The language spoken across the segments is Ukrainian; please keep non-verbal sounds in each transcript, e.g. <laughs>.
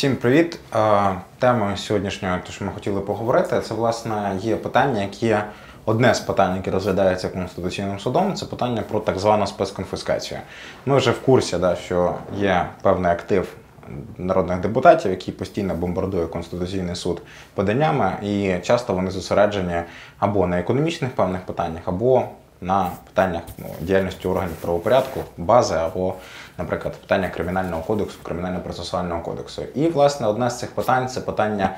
Всім привіт! Темою сьогоднішнього, те, що ми хотіли поговорити, це власне є питання, яке одне з питань, яке розглядається Конституційним судом, це питання про так звану спецконфіскацію. Ми вже в курсі, да, що є певний актив народних депутатів, який постійно бомбардує Конституційний суд поданнями, і часто вони зосереджені або на економічних певних питаннях, або на питаннях ну, діяльності органів правопорядку, бази або, наприклад, питання кримінального кодексу, кримінально-процесуального кодексу. І, власне, одне з цих питань це питання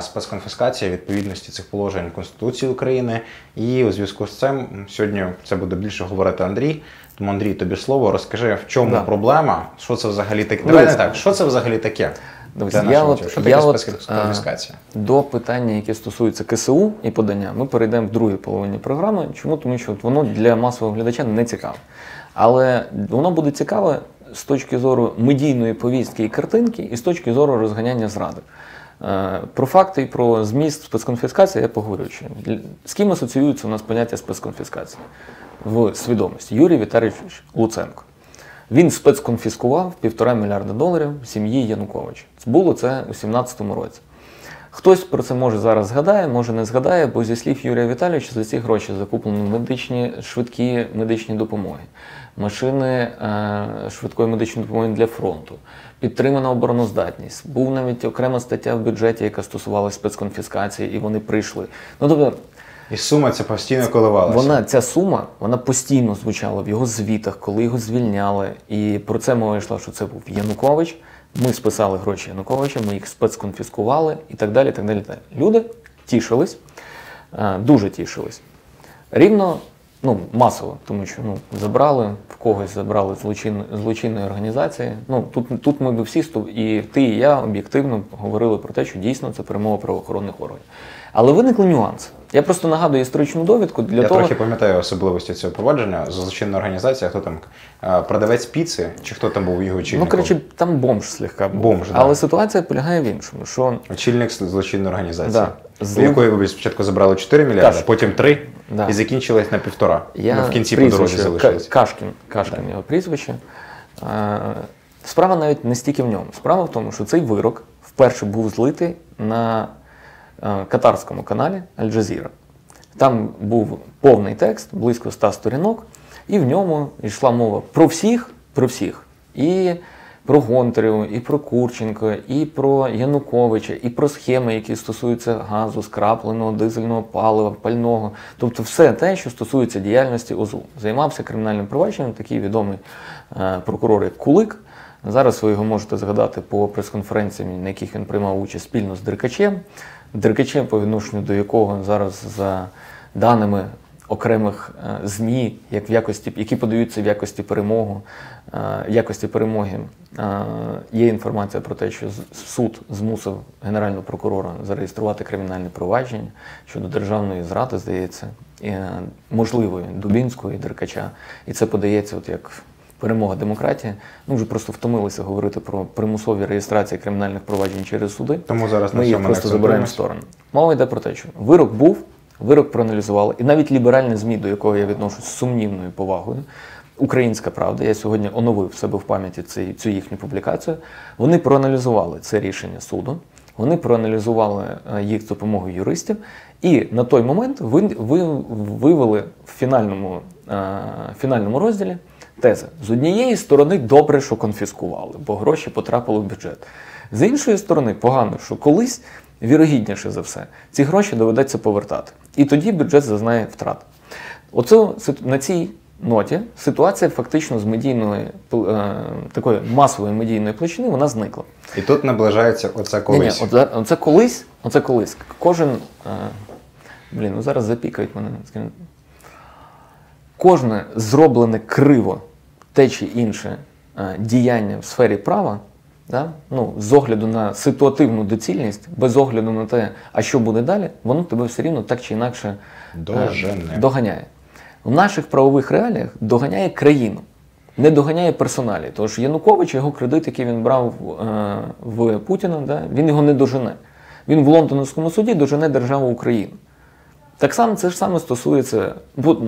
спецконфіскації відповідності цих положень Конституції України. І у зв'язку з цим сьогодні це буде більше говорити Андрій. Тому Андрій, тобі слово, розкажи, в чому да. проблема, що це взагалі таке. Давай не так, що це взагалі таке? Дивіться, я от, що таке я спецконфіскація? До питання, яке стосується КСУ і подання, ми перейдемо в другій половині програми. Чому? Тому що воно для масового глядача не цікаве. Але воно буде цікаве з точки зору медійної повістки і картинки, і з точки зору розганяння зради. Е, про факти і про зміст спецконфіскації я поговорю. З ким асоціюється у нас поняття спецконфіскації в свідомості? Юрій Віталійович Луценко. Він спецконфіскував півтора мільярда доларів сім'ї Януковича. Було це у 2017 році. Хтось про це може зараз згадає, може не згадає, бо зі слів Юрія Віталійовича за ці гроші закуплені медичні швидкі медичні допомоги, машини е, швидкої медичної допомоги для фронту, підтримана обороноздатність. Був навіть окрема стаття в бюджеті, яка стосувалася спецконфіскації, і вони прийшли. Ну тобто і сума ця постійно коливалася. Вона ця сума вона постійно звучала в його звітах, коли його звільняли. І про це мова йшла, що це був Янукович. Ми списали гроші Януковича, ми їх спецконфіскували і так далі. так далі. Люди тішились, е, дуже тішились. Рівно ну, масово, тому що ну, забрали в когось забрали злочин, злочинної організації. Ну, Тут тут ми б всі і ти, і я об'єктивно говорили про те, що дійсно це перемога правоохоронних органів. Але виникли нюанси. Я просто нагадую історичну довідку для Я того. Я трохи пам'ятаю особливості цього провадження. Злочинна організація, хто там продавець піци, чи хто там був його очільником? Ну, коротше, там бомж слегка був. Бомж, Але да. ситуація полягає в іншому. що... Очільник злочинної організації, да. З... якої ви спочатку забрали 4 мільярди, Каш... потім 3 да. і закінчилось на півтора. Я ну, в кінці по дорозі залишилось. Кашкін, Кашкін да. його прізвище. Справа навіть не стільки в ньому. Справа в тому, що цей вирок вперше був злитий на Е, катарському каналі Аль-Джазіра. Там був повний текст, близько 100 сторінок, і в ньому йшла мова про всіх, про всіх. І про Гонтареву, і про Курченко, і про Януковича, і про схеми, які стосуються газу, скрапленого, дизельного палива, пального. Тобто все те, що стосується діяльності ОЗУ. Займався кримінальним провадженням, такий відомий е, прокурор як Кулик. Зараз ви його можете згадати по прес-конференціям, на яких він приймав участь спільно з Деркачем. Деркачем, по відношенню до якого зараз за даними окремих е, ЗМІ, як в якості, які подаються в якості перемоги, е, якості перемоги, е, є інформація про те, що суд змусив генерального прокурора зареєструвати кримінальне провадження щодо державної зради, здається, можливої Дубінського і Деркача. І це подається, от як перемога демократії. Ми вже просто втомилися говорити про примусові реєстрації кримінальних проваджень через суди. Тому зараз ми їх просто забираємо в сторону. Мова йде про те, що вирок був, вирок проаналізували, і навіть ліберальне змі, до якого я відношусь з сумнівною повагою. Українська правда, я сьогодні оновив в себе в пам'яті цю, цю їхню публікацію. Вони проаналізували це рішення суду, вони проаналізували е, їх з допомогою юристів, і на той момент ви, ви вивели в фінальному, е, фінальному розділі Теза. З однієї сторони, добре, що конфіскували, бо гроші потрапили в бюджет. З іншої сторони, погано, що колись, вірогідніше за все, ці гроші доведеться повертати. І тоді бюджет зазнає втрат. Оце на цій ноті ситуація фактично з медійної е, такої масової медійної площини вона зникла. І тут наближається оце колись. Ні, ні, оце колись, оце колись. Кожен. Е, блін, ну зараз запікають мене. Кожне зроблене криво те чи інше е, діяння в сфері права, да, ну, з огляду на ситуативну доцільність, без огляду на те, а що буде далі, воно тебе все рівно так чи інакше е, Дожене. доганяє. В наших правових реаліях доганяє країну, не доганяє персоналі. Тож Янукович, його кредит, який він брав е, в Путіна, да, він його не дожене. Він в Лондонському суді дожене державу Україну. Так само це ж саме стосується,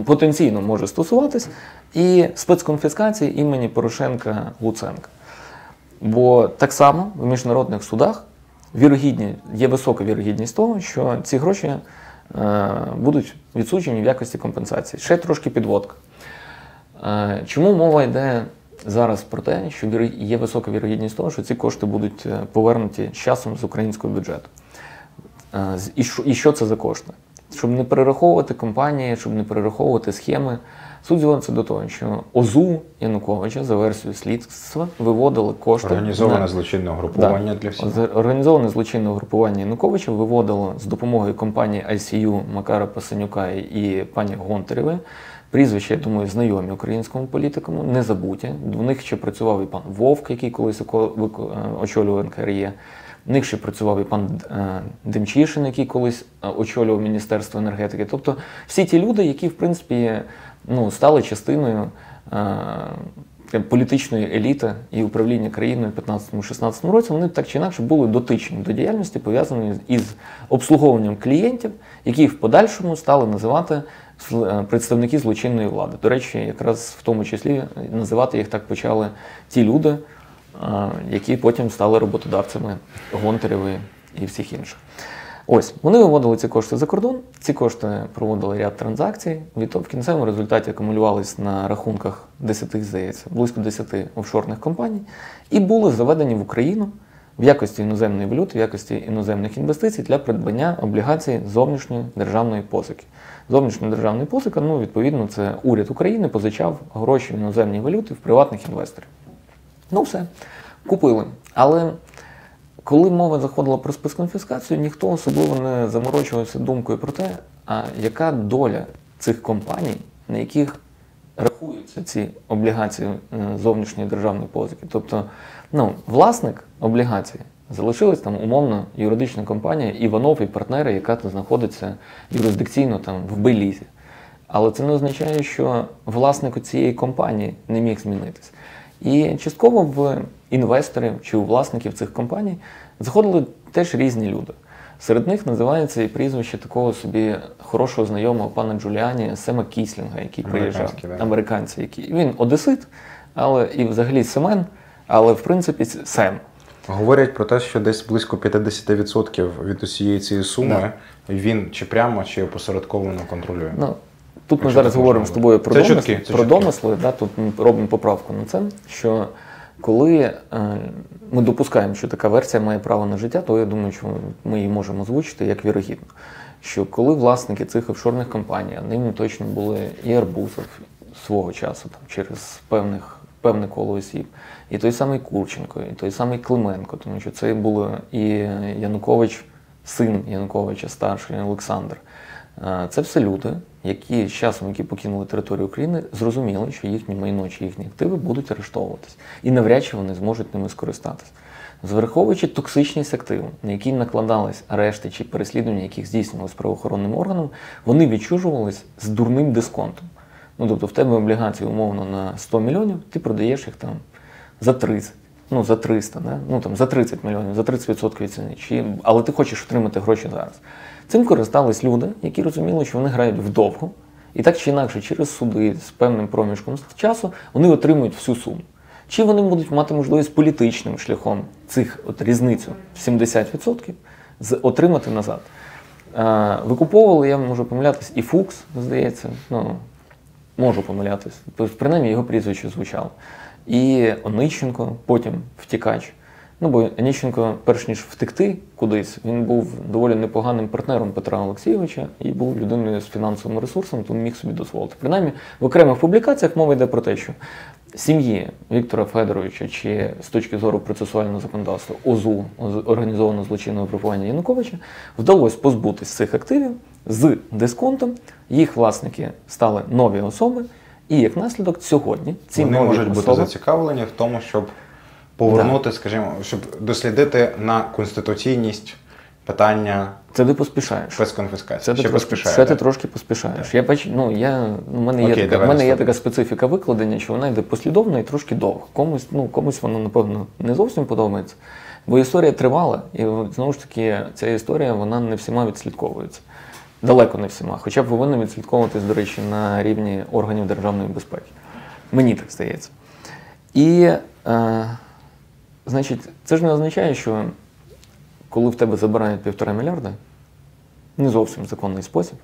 потенційно може стосуватись і спецконфіскації імені Порошенка Луценка. Бо так само в міжнародних судах вірогідні, є висока вірогідність того, що ці гроші е, будуть відсуджені в якості компенсації. Ще трошки підводка. Е, чому мова йде зараз про те, що є висока вірогідність того, що ці кошти будуть е, повернуті з часом з українського бюджету? Е, і що це за кошти? Щоб не перераховувати компанії, щоб не перераховувати схеми. Суть зводиться до того, що ОЗУ Януковича за версією слідства виводили кошти. Організоване на- злочинне угрупування для всіх. Організоване злочинне угрупування Януковича виводило з допомогою компанії ICU Макара Пасанюка і пані Гонтарєвої. Прізвища, я думаю, знайомі українському політикуму, не забуті. В них ще працював і пан Вовк, який колись очолював НКРЄ. В них ще працював і пан е, Демчишин, який колись е, очолював Міністерство енергетики. Тобто всі ті люди, які, в принципі, ну, стали частиною е, політичної еліти і управління країною в 15-16 році, вони так чи інакше були дотичні до діяльності, пов'язаної із обслуговуванням клієнтів, які в подальшому стали називати е, представники злочинної влади. До речі, якраз в тому числі називати їх так почали ті люди, е, які потім стали роботодавцями Гонтарєвої і всіх інших. Ось вони виводили ці кошти за кордон. Ці кошти проводили ряд транзакцій. Від в кінцевому результаті акумулювались на рахунках 10, здається, близько 10 офшорних компаній, і були заведені в Україну в якості іноземної валюти, в якості іноземних інвестицій для придбання облігацій зовнішньої державної позики. Зовнішня державна позика, ну відповідно, це уряд України позичав гроші в іноземній валюти в приватних інвесторів. Ну все, купили. Але коли мова заходила про спецконфіскацію, ніхто особливо не заморочувався думкою про те, а яка доля цих компаній, на яких рахуються ці облігації е, зовнішньої державної позики. Тобто, ну, власник облігацій залишилась там умовно юридична компанія Іванов і партнери, яка тут знаходиться юрисдикційно там в Белізі. Але це не означає, що власник цієї компанії не міг змінитись. І частково в інвесторів чи у власників цих компаній заходили теж різні люди. Серед них називається і прізвище такого собі хорошого знайомого пана Джуліані Сема Кіслінга, який приїжджав да. американці, який він одесит, але і взагалі Семен, але в принципі Сем. Говорять про те, що десь близько 50% від усієї цієї суми він чи прямо, чи опосередковано контролює. Ну, тут ми зараз говоримо з тобою про Це домисли, чутки, це про чутки. домисли да, тут ми робимо поправку на це, що коли е, ми допускаємо, що така версія має право на життя, то я думаю, що ми її можемо озвучити як вірогідно. Що коли власники цих офшорних компаній, а ними точно були і Арбузов свого часу, там, через певних, певне коло осіб, і той самий Курченко, і той самий Клименко, тому що це було і Янукович, син Януковича, старший Олександр. Е, Це все люди, які з часом, які покинули територію України, зрозуміли, що їхні майно чи їхні активи будуть арештовуватись. І навряд чи вони зможуть ними скористатись. Враховуючи токсичність активу, на які накладались арешти чи переслідування, яких здійснювалися правоохоронним органом, вони відчужувались з дурним дисконтом. Ну, тобто, в тебе облігації умовно на 100 мільйонів, ти продаєш їх там за 30, ну за 300, да? ну там за 30 мільйонів, за 30% від ціни. Чи... Але ти хочеш отримати гроші зараз. Цим користались люди, які розуміли, що вони грають вдовго, і так чи інакше, через суди з певним проміжком часу вони отримують всю суму. Чи вони будуть мати можливість політичним шляхом цих от різницю 70% з- отримати назад? Е, Викуповували, я можу помилятись, і Фукс, здається, ну, можу помилятись. Принаймні його прізвище звучало. І Онищенко, потім втікач. Ну, бо Онищенко, перш ніж втекти кудись, він був доволі непоганим партнером Петра Олексійовича і був людиною з фінансовим ресурсом, тому міг собі дозволити. Принаймні, в окремих публікаціях мова йде про те, що сім'ї Віктора Федоровича чи з точки зору процесуального законодавства ОЗУ, Оз- організованого злочинного групування Януковича, вдалося позбутись цих активів з дисконтом. Їх власники стали нові особи, і як наслідок сьогодні ці Вони нові можуть бути зацікавлені в тому, щоб повернути, скажімо, щоб дослідити на конституційність питання це ти поспішаєш. спецконфіскації. Це ти, Ще трошки, поспішає, це ти трошки поспішаєш. Я бач, ну я в мене є така, в мене є така специфіка викладення, що вона йде послідовно і трошки довго. Комусь, ну комусь воно напевно не зовсім подобається. Бо історія тривала, і знову ж таки, ця історія вона не всіма відслідковується. Далеко не всіма, хоча повинно відслідковуватись, до речі, на рівні органів державної безпеки. Мені так здається. І, е, значить, це ж не означає, що коли в тебе забирають півтора мільярда, не зовсім законний спосіб,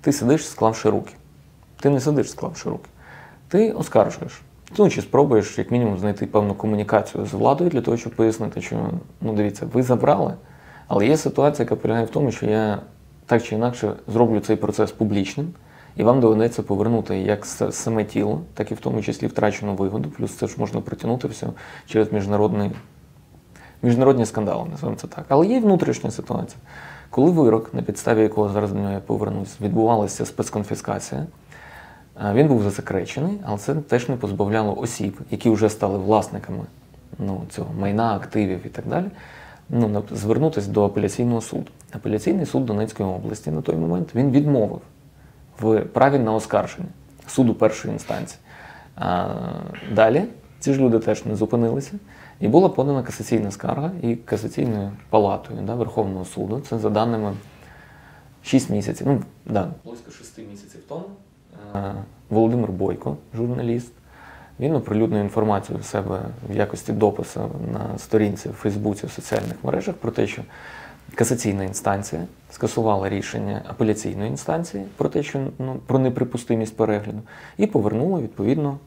ти сидиш, склавши руки. Ти не сидиш, склавши руки. Ти оскаржуєш. Ну, чи спробуєш, як мінімум, знайти певну комунікацію з владою для того, щоб пояснити, що ну дивіться, ви забрали, але є ситуація, яка полягає в тому, що я так чи інакше зроблю цей процес публічним, і вам доведеться повернути як саме тіло, так і в тому числі втрачену вигоду. Плюс це ж можна притягнути все через міжнародний міжнародні скандали, називаємо це так. Але є й внутрішня ситуація. Коли вирок, на підставі якого зараз до нього я повернусь, відбувалася спецконфіскація, е, він був засекречений, але це теж не позбавляло осіб, які вже стали власниками ну, цього майна, активів і так далі. Ну, звернутися до апеляційного суду. Апеляційний суд Донецької області на той момент він відмовив в праві на оскарження суду першої інстанції. А далі ці ж люди теж не зупинилися, і була подана касаційна скарга і касаційною палатою да, Верховного суду. Це за даними 6 місяців. Ну, да, близько 6 місяців тому. е, Володимир Бойко, журналіст, він оприлюднив інформацію в себе в якості допису на сторінці в Фейсбуці в соціальних мережах про те, що касаційна інстанція скасувала рішення апеляційної інстанції про те, що ну, про неприпустимість перегляду, і повернула відповідно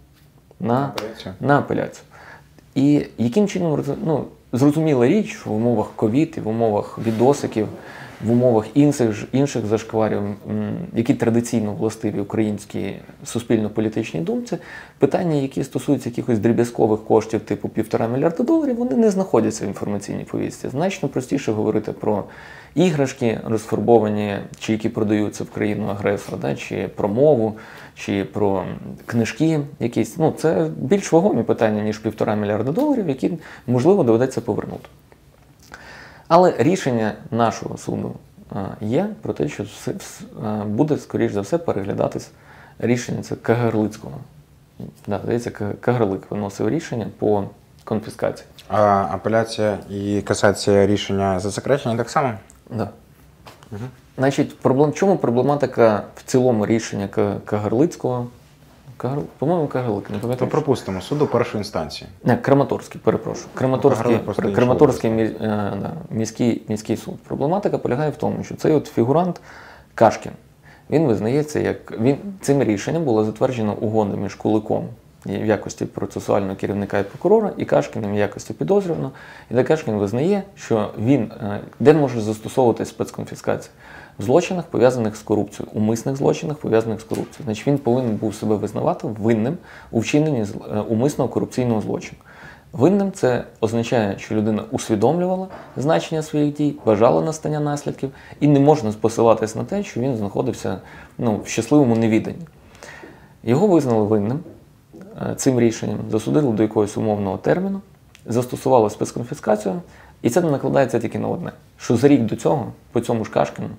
на Апеляцію. на апеляцію. І яким чином ну, зрозуміла річ, що в умовах ковід і в умовах відосиків, в умовах інших, інших зашкварів, які традиційно властиві українській суспільно-політичній думці, питання, які стосуються якихось дріб'язкових коштів, типу півтора мільярда доларів, вони не знаходяться в інформаційній повістці. Значно простіше говорити про іграшки розфарбовані, чи які продаються в країну агресора, да, чи про мову, чи про книжки якісь. Ну, це більш вагомі питання, ніж півтора мільярда доларів, які, можливо, доведеться повернути. Але рішення нашого суду є про те, що все- буде, скоріш за все, переглядатись рішення це Кагарлицького. Да, здається, Кагарлик виносив рішення по конфіскації. А апеляція і касація рішення засекречені так само? Да. Значить, проблем, чому проблематика в цілому рішення Кагарлицького? Кагар... По-моєму, Кагарлик, не То пам'ятаю. пропустимо суду першої інстанції. Не, Краматорський, перепрошую. Краматорський, іншого Краматорський мі- е, да, міський, міський суд. Проблематика полягає в тому, що цей от фігурант Кашкін, він визнається як він цим рішенням була затверджена угода між Куликом в якості процесуального керівника і прокурора і Кашкіним в якості підозрюваного. І де Кашкін визнає, що він е, де може застосовувати спецконфіскація в злочинах, пов'язаних з корупцією, умисних злочинах, пов'язаних з корупцією. Значить, він повинен був себе визнавати винним у вчиненні е, умисного корупційного злочину. Винним це означає, що людина усвідомлювала значення своїх дій, бажала настання наслідків, і не можна посилатись на те, що він знаходився ну, в щасливому невіданні. Його визнали винним е, цим рішенням, засудили до якогось умовного терміну, застосували спецконфіскацію, і це не накладається тільки на одне: що за рік до цього, по цьому ж Кашкіну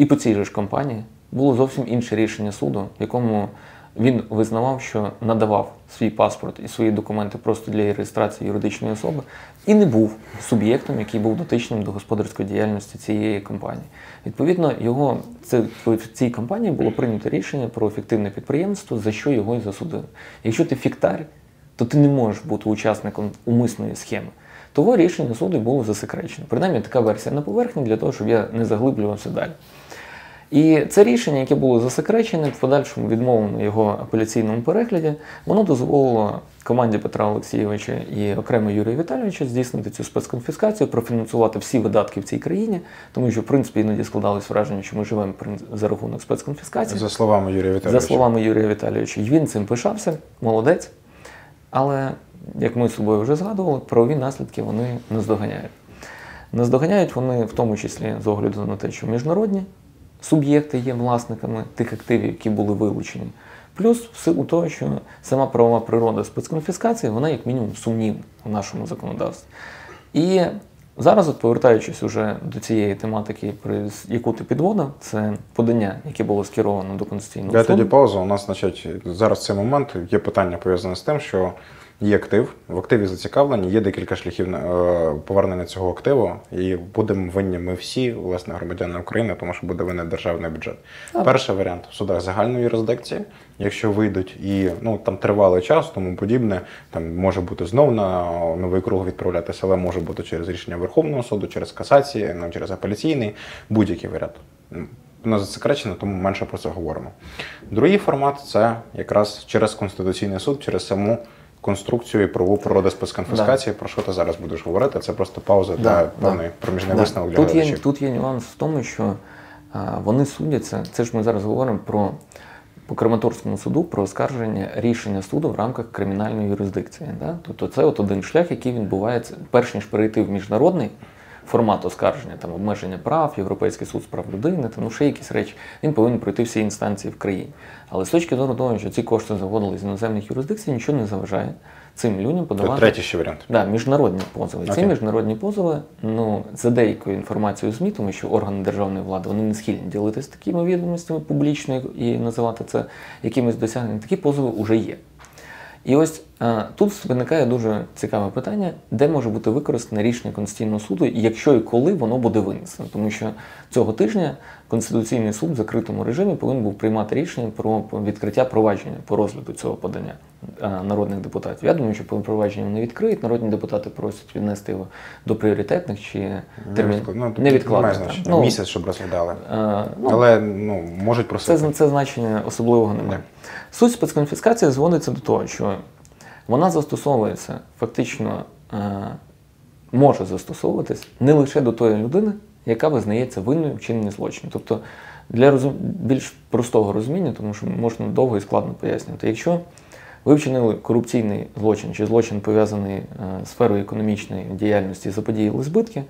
і по цій же ж компанії було зовсім інше рішення суду, в якому він визнавав, що надавав свій паспорт і свої документи просто для реєстрації юридичної особи, і не був суб'єктом, який був дотичним до господарської діяльності цієї компанії. Відповідно, його це в цій компанії було прийнято рішення про ефективне підприємство, за що його і засудили. Якщо ти фіктар, то ти не можеш бути учасником умисної схеми. Того рішення суду було засекречено. Принаймні така версія на поверхні для того, щоб я не заглиблювався далі. І це рішення, яке було засекречене, в подальшому відмовлено його апеляційному перегляді, воно дозволило команді Петра Олексійовича і окремо Юрія Віталійовича здійснити цю спецконфіскацію, профінансувати всі видатки в цій країні, тому що в принципі іноді складалось враження, що ми живемо за рахунок спецконфіскації. За словами Юрія За словами Юрія Віталійовича, він цим пишався, молодець. Але, як ми з собою вже згадували, правові наслідки вони наздоганяють. Наздоганяють вони в тому числі з огляду на те, що міжнародні суб'єкти є власниками тих активів, які були вилучені. Плюс в силу того, що сама правова природа спецконфіскації, вона як мінімум сумнівна в нашому законодавстві. І зараз, от повертаючись уже до цієї тематики, при яку ти підводив, це подання, яке було скеровано до Конституційного Я суду. тоді паузу. У нас, значить, зараз цей момент є питання пов'язане з тим, що Є актив, в активі зацікавлені, є декілька шляхів е, повернення цього активу, і будемо винні ми всі, власне, громадяни України, тому що буде винен державний бюджет. Так. Перший варіант в судах загальної юрисдикції, якщо вийдуть і ну там тривалий час, тому подібне, там може бути знов на новий круг відправлятися, але може бути через рішення Верховного суду, через касації, ну, через апеляційний, будь-який варіант. Воно засекречено, тому менше про це говоримо. Другий формат це якраз через Конституційний суд, через саму конструкцію і правову природу спецконфіскації. Про що ти зараз будеш говорити? Це просто пауза Да, для да. проміжний Да. висновок для Тут є, тут є нюанс в тому, що а, вони судяться. Це ж ми зараз говоримо про по Краматорському суду про оскарження рішення суду в рамках кримінальної юрисдикції. Да? Тобто це от один шлях, який відбувається, перш ніж перейти в міжнародний формат оскарження, там обмеження прав, Європейський суд з прав людини, там ну, ще якісь речі, він повинен пройти всі інстанції в країні. Але з точки зору того, що ці кошти заводили з іноземних юрисдикцій, нічого не заважає цим людям Це подавати третій ще варіант. Да, міжнародні позови. Ці міжнародні позови, ну за деякою інформацією ЗМІ, тому що органи державної влади вони не схильні ділитися такими відомостями публічно і називати це якимось досягненням. Такі позови вже є. І ось а, тут виникає дуже цікаве питання, де може бути використане рішення Конституційного суду, якщо і коли воно буде винесено. Тому що цього тижня Конституційний суд в закритому режимі повинен був приймати рішення про відкриття провадження по розгляду цього подання е, народних депутатів. Я думаю, що по провадження вони відкриють. Народні депутати просять віднести його до пріоритетних чи термін ну, не там. значення. Ну, Місяць, щоб розглядали. е, ну, Але ну, можуть просити. це, це значення особливого немає. Суть спецконфіскації зводиться до того, що вона застосовується фактично, е, може застосовуватись не лише до тої людини, яка визнається винною в злочину. Тобто для розум... більш простого розуміння, тому що можна довго і складно пояснювати. Якщо ви вчинили корупційний злочин чи злочин пов'язаний е, з сферою економічної діяльності, заподіяли збитки,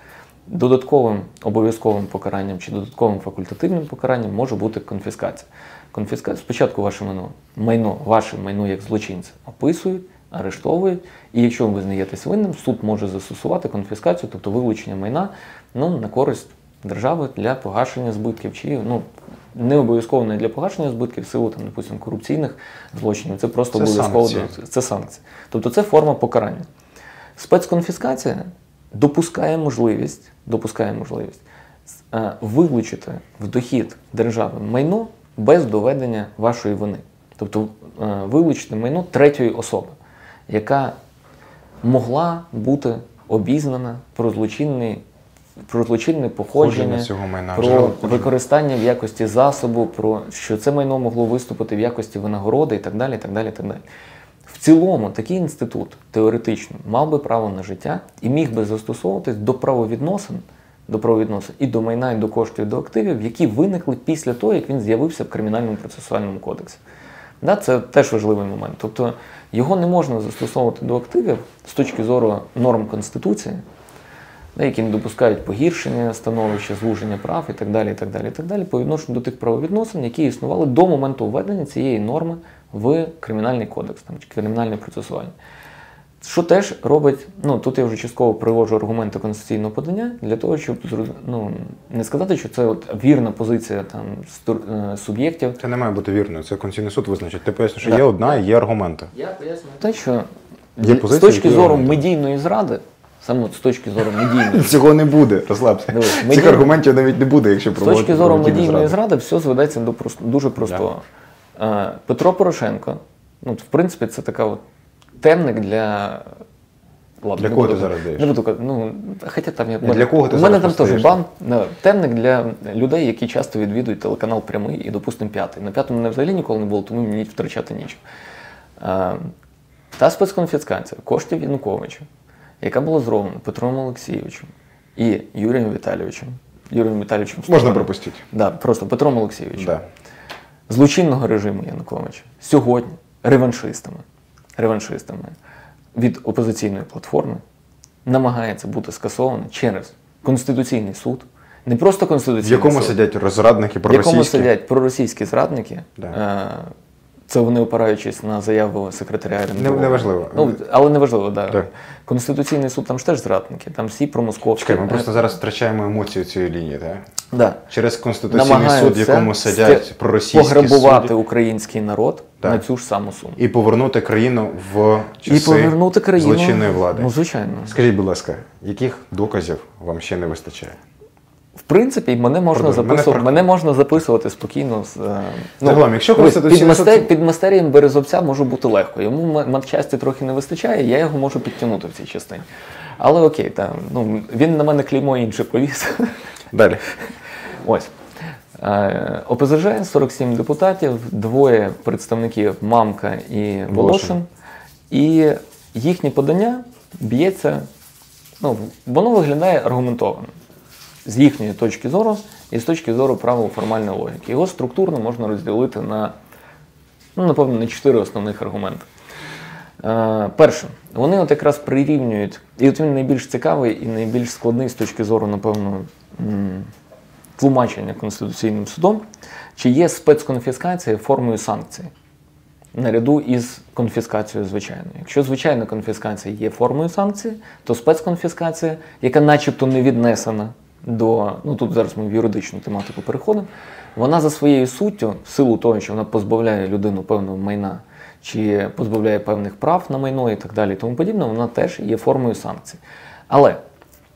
додатковим обов'язковим покаранням чи додатковим факультативним покаранням може бути конфіскація. Конфіскація спочатку ваше майно, майно, ваше майно як злочинця описують, арештовують, і якщо ви визнаєтесь винним, суд може застосувати конфіскацію, тобто вилучення майна ну, на користь держави для погашення збитків, чи ну, не обов'язково не для погашення збитків в силу там, допустим, корупційних злочинів. Це просто Це обов'язково санкції. це санкції. Тобто це форма покарання. Спецконфіскація допускає можливість, допускає можливість е, вилучити в дохід держави майно без доведення вашої вини. Тобто е, вилучити майно третьої особи, яка могла бути обізнана про злочинний. Про злочинне походження, цього майна, про використання в якості засобу, про що це майно могло виступити в якості винагороди і так далі. І так далі, і так далі. В цілому такий інститут теоретично мав би право на життя і міг би застосовуватись до правовідносин, до правовідносин і до майна, і до коштів, і до активів, які виникли після того, як він з'явився в кримінальному процесуальному кодексі. Да, це теж важливий момент. Тобто його не можна застосовувати до активів з точки зору норм Конституції, які не допускають погіршення становища, звуження прав і так далі, і так далі, і так далі, по відношенню до тих правовідносин, які існували до моменту введення цієї норми в кримінальний кодекс там, чи кримінальне процесуальне. Що теж робить, ну тут я вже частково приводжу аргументи конституційного подання для того, щоб ну, не сказати, що це от вірна позиція там е, суб'єктів. Це не має бути вірною. Це Конституційний суд визначить. Ти пояснюєш, що Да. є одна і є аргументи. Я пояснюю те, що Є для- з точки зору аргументи. медійної зради, саме от з точки зору медійної <laughs> Цього не буде, розслабся. Дивись, Цих медійно- аргументів навіть не буде, якщо З точки зору медійної зради. все зведеться до просто, дуже простого. Е, Петро Порошенко, ну, в принципі, це така от темник для. Ладно, Для кого буду- ти зараз даєш? Не буду казати, ну, хоча там я. Ні, для кого ти У мене зараз там теж бан. Темник для людей, які часто відвідують телеканал прямий і, допустимо, п'ятий. На п'ятому мене взагалі ніколи не було, тому мені втрачати нічого. Е, Та спецконфіскація коштів Януковича, яка була зроблена Петром Олексійовичем і Юрієм Віталійовичем. Юрієм Віталійовичем Можна Стороном. пропустити. Да, просто Петром Олексійовичем. Да. Злочинного режиму Януковича сьогодні реваншистами, реваншистами від опозиційної платформи намагається бути скасовано через Конституційний суд. Не просто В Конституційний якому суд, сидять розрадники в якому сидять проросійські зрадники. Да. Е, Це вони опираючись на заяву секретаря РНБО. Не- неважливо. Ну, але неважливо, да. Так. Конституційний суд там ж теж зрадники, там всі промосковські. Чекай, ми просто зараз втрачаємо емоцію цієї лінії, так? да. Через Конституційний суд, в якому сидять проросійські пограбувати судді. український народ Так. на цю ж саму суму. І повернути країну в часи І повернути країну злочинної влади. Ну, звичайно. Скажіть, будь ласка, яких доказів вам ще не вистачає? В принципі, мене можна. Записувати. Мене можна записувати спокійно з е, Загалом, якщо дивись, під, мастер, під мастерієм Березовця може бути легко. Йому матчасті трохи не вистачає, я його можу підтягнути в цій частині. Але окей, там, ну, він на мене клеймо інше повіз. Далі. <laughs> Ось. Е, ОПЗЖ 47 депутатів, двоє представників Мамка і. Волошин. І їхнє подання б'ється, ну, воно виглядає аргументовано з їхньої точки зору і з точки зору правоформальної логіки. Його структурно можна розділити на, ну, напевно, на чотири основних аргументи. Е, перше, вони от якраз прирівнюють, і от він найбільш цікавий і найбільш складний з точки зору, напевно, тлумачення Конституційним судом, чи є спецконфіскація формою санкції наряду із конфіскацією звичайною. Якщо звичайна конфіскація є формою санкції, то спецконфіскація, яка начебто не віднесена до, ну тут зараз ми в юридичну тематику переходимо, вона за своєю суттю, в силу того, що вона позбавляє людину певного майна чи позбавляє певних прав на майно і так далі, і тому подібне, вона теж є формою санкцій. Але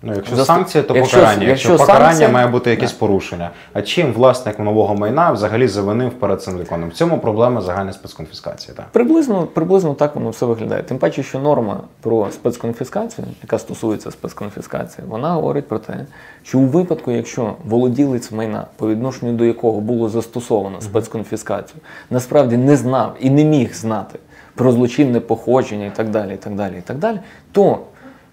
Ну, якщо Заступ- санкція, то якщо- покарання. Якщо, якщо покарання санкція- має бути якесь порушення. А чим власник нового майна взагалі завинив перед цим законом? В цьому проблема загальної спецконфіскації. Так. Приблизно, приблизно так воно все виглядає. Тим паче, що норма про спецконфіскацію, яка стосується спецконфіскації, вона говорить про те, що у випадку, якщо володілець майна, по відношенню до якого було застосовано спецконфіскацію, насправді не знав і не міг знати про злочинне походження і так далі, і так далі, і так далі, то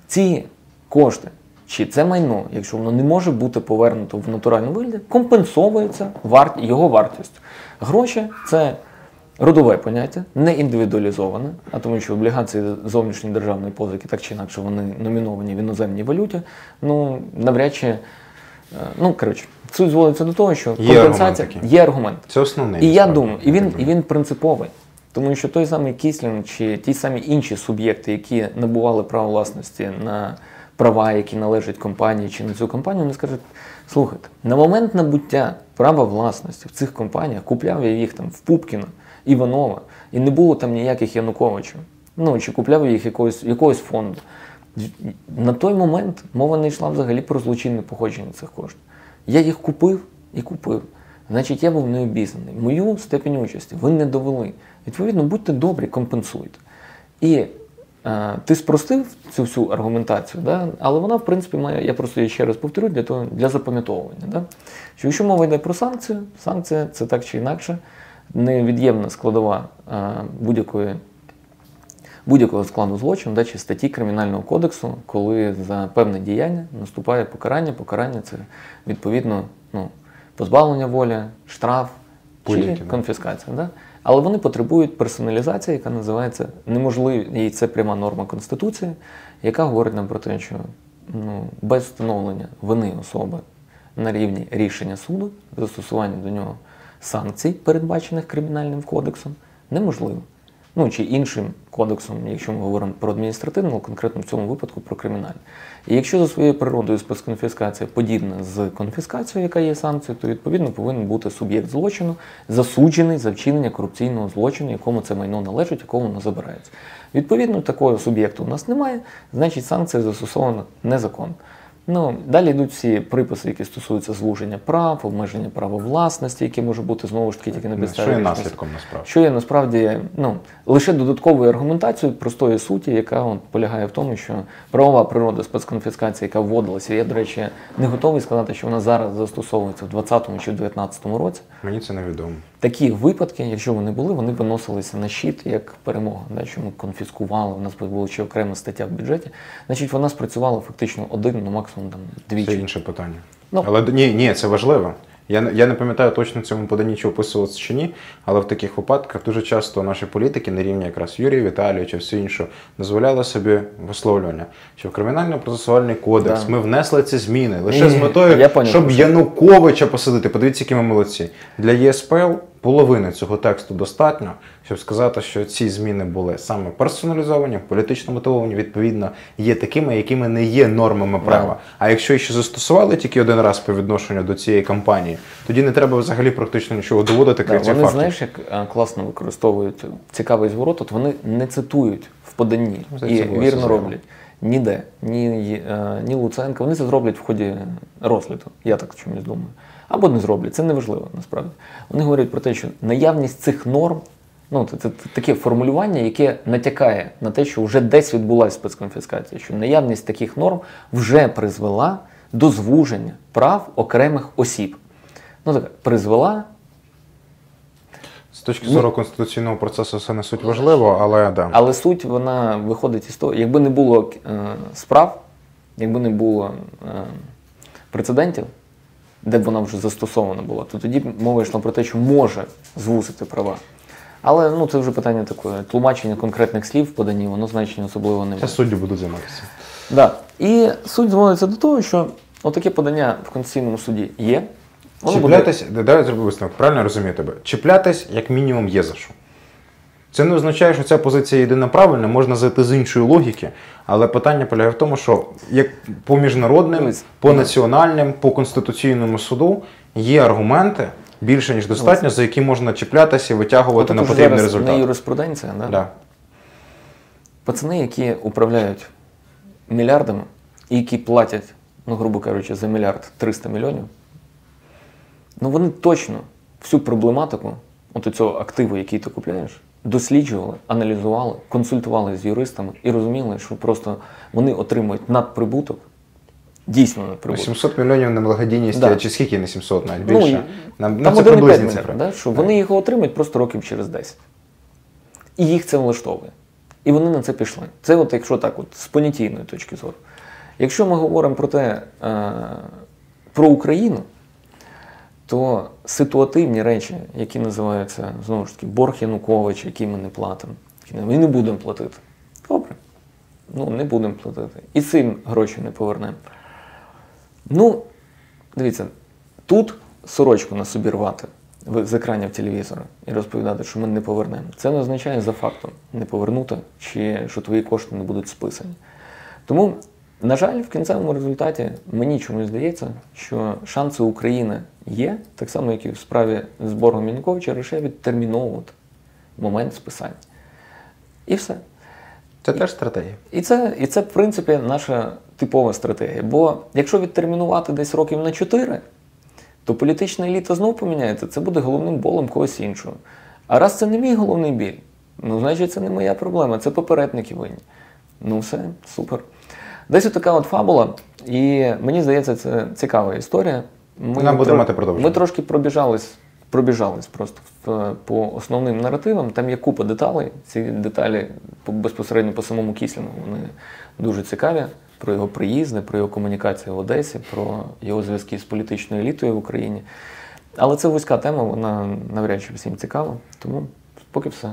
ці кошти. Чи це майно, якщо воно не може бути повернуто в натуральному вигляді, компенсовується варт, його вартістю. Гроші це родове поняття, не індивідуалізоване, а тому що облігації зовнішньої державної позики так чи інакше вони номіновані в іноземній валюті. Ну навряд чи е, ну коротше, суть зводиться до того, що Є компенсація аргумент є аргумент. Це основний. І я думаю, і він, і він принциповий. Тому що той самий Кіслін чи ті самі інші суб'єкти, які набували право власності на права, які належать компанії чи на цю компанію, вони скажуть: слухайте, на момент набуття права власності в цих компаніях купляв я їх там в Пупкіна, Іванова, і не було там ніяких Януковичів. Ну чи купляв я їх якогось, якогось фонду. На той момент мова не йшла взагалі про злочинне походження цих коштів. Я їх купив і купив. Значить, я був не обізнаний. Мою степень участі ви не довели. Відповідно, будьте добрі, компенсуйте. І ти спростив цю всю аргументацію, да? але вона, в принципі, має, я просто її ще раз повторю для того, для запам'ятовування. Да? Що якщо мова йде про санкцію, санкція це так чи інакше невід'ємна складова е, будь-якої будь-якого складу злочину да, чи статті Кримінального кодексу, коли за певне діяння наступає покарання. Покарання це відповідно ну, позбавлення волі, штраф чи конфіскація. Да? Але вони потребують персоналізації, яка називається неможливі, і це пряма норма Конституції, яка говорить нам про те, що ну, без встановлення вини особи на рівні рішення суду, застосування до нього санкцій, передбачених кримінальним кодексом, неможливо. Ну чи іншим кодексом, якщо ми говоримо про адміністративну, конкретно в цьому випадку про кримінальне. І якщо за своєю природою спецконфіскація подібна з конфіскацією, яка є санкцією, то відповідно повинен бути суб'єкт злочину, засуджений за вчинення корупційного злочину, якому це майно належить, якому воно забирається. Відповідно, такого суб'єкту у нас немає, значить санкція застосована незаконно. Ну, далі йдуть всі приписи, які стосуються звуження прав, обмеження права власності, яке може бути знову ж таки тільки на Ну, підставі Що є наслідком насправді? що є насправді ну, лише додатковою аргументацією простої суті, яка от, полягає в тому, що правова природа спецконфіскації, яка вводилася, я, до речі, не готовий сказати, що вона зараз застосовується в 2020 чи в 2019 році. Мені це невідомо. Такі випадки, якщо вони були, вони виносилися на щит як перемога. Да, що ми конфіскували, у нас була ще окрема стаття в бюджеті. Значить, вона спрацювала фактично один, ну максимум там Це двічі. інше питання. Ну. Але ні, ні, це важливо. Я, я не пам'ятаю точно в цьому поданні, чи описувалося чи ні, але в таких випадках дуже часто наші політики на рівні якраз Юрія Віталійовича, все інше, дозволяли собі висловлювання, що в кримінально-процесуальний кодекс Да. ми внесли ці зміни лише Ні, з метою, я щоб Януковича посадити. Подивіться, які ми молодці. Для ЄСПЛ половини цього тексту достатньо, щоб сказати, що ці зміни були саме персоналізовані, політично мотивовані, відповідно, є такими, якими не є нормами права. А якщо ще застосували тільки один раз по відношенню до цієї кампанії, тоді не треба взагалі практично нічого доводити, крім цих вони фактів. знаєш, як е, класно використовують цікавий зворот, от вони не цитують в поданні і вірно роблять. Ніде, ні, е, ні Луценко, вони це зроблять в ході розгляду. Я так чомусь думаю. Або не зроблять, це не важливо насправді. Вони говорять про те, що наявність цих норм, ну це, це таке формулювання, яке натякає на те, що вже десь відбулася спецконфіскація, що наявність таких норм вже призвела до звуження прав окремих осіб. Ну так, призвела З точки зору конституційного процесу це не суть важливо, але да. Але суть вона виходить із того, якби не було е, справ, якби не було е, прецедентів, де б вона вже застосована була, то тоді мова йшла про те, що може звузити права. Але ну, це вже питання такое. Тлумачення конкретних слів в поданні, воно значення особливо не Це судді будуть займатися. Да. І суть зводиться до того, що отаке подання в Конституційному суді є. Воно буде Чіплятись, дай зроби висновок, правильно розумію тебе. Чіплятись, як мінімум, є за що. Це не означає, що ця позиція єдина правильна, можна зайти з іншої логіки, але питання полягає в тому, що як по міжнародним, по національним, по конституційному суду є аргументи більше ніж достатньо, за які можна чіплятися і витягувати на потрібний результат. юриспруденція, да? Да. Пацани, які управляють мільярдами і які платять, ну, грубо кажучи, за мільярд 300 мільйонів, ну вони точно всю проблематику от цього активу, який ти купляєш, досліджували, аналізували, консультували з юристами і розуміли, що просто вони отримують надприбуток, дійсно надприбуток. 700 мільйонів на благодійність, Да. чи скільки не 700, навіть Ну, більше. і- Нам, Там ну, це приблизні цифри. да, що вони його отримають просто років через 10. І їх це влаштовує. І вони на це пішли. Це от якщо так, от, з понятійної точки зору. Якщо ми говоримо про те, е, про Україну, то ситуативні речі, які називаються знову ж таки борг Янукович, який ми не платимо, ми не будемо платити. Добре. Ну, не будемо платити. І цим гроші не повернемо. Ну, дивіться, тут сорочку на собі рвати з екранів телевізора і розповідати, що ми не повернемо. Це не означає за фактом не повернути, чи що твої кошти не будуть списані. Тому, на жаль, в кінцевому результаті мені чомусь здається, що шанси України є, так само, як і в справі з боргом Януковича, лише відтерміновувати момент списання. І все. Це теж стратегія. І це, і це, в принципі, наша типова стратегія. Бо якщо відтермінувати десь років на 4, то політична еліта знов поміняється, це буде головним болем когось іншого. А раз це не мій головний біль, ну значить це не моя проблема, це попередники винні. Ну все, супер. Десь така от фабула, і мені здається, це цікава історія. Ми Вона буде мати продовження. Ми трошки пробіжались, пробіжались просто в- по основним наративам. Там є купа деталей. Ці деталі по- безпосередньо по самому Кісліну вони дуже цікаві. Про його приїзди, про його комунікацію в Одесі, про його зв'язки з політичною елітою в Україні. Але це вузька тема, вона навряд чи всім цікава. Тому поки все.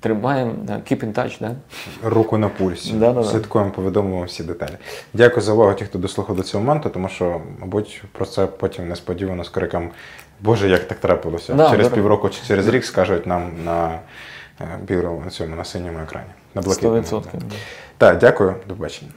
Тримаємо, keep in touch, да? Руку на пульсі. Слідкуємо, повідомимо всі деталі. Дякую за увагу, ті, хто дослухав до цього моменту, тому що, мабуть, про це потім несподівано з криком Боже, як так трапилося. Да, через півроку чи через рік скажуть нам на е, білому на цьому на синьому екрані. На блакитному. 100%. Так, дякую, до побачення.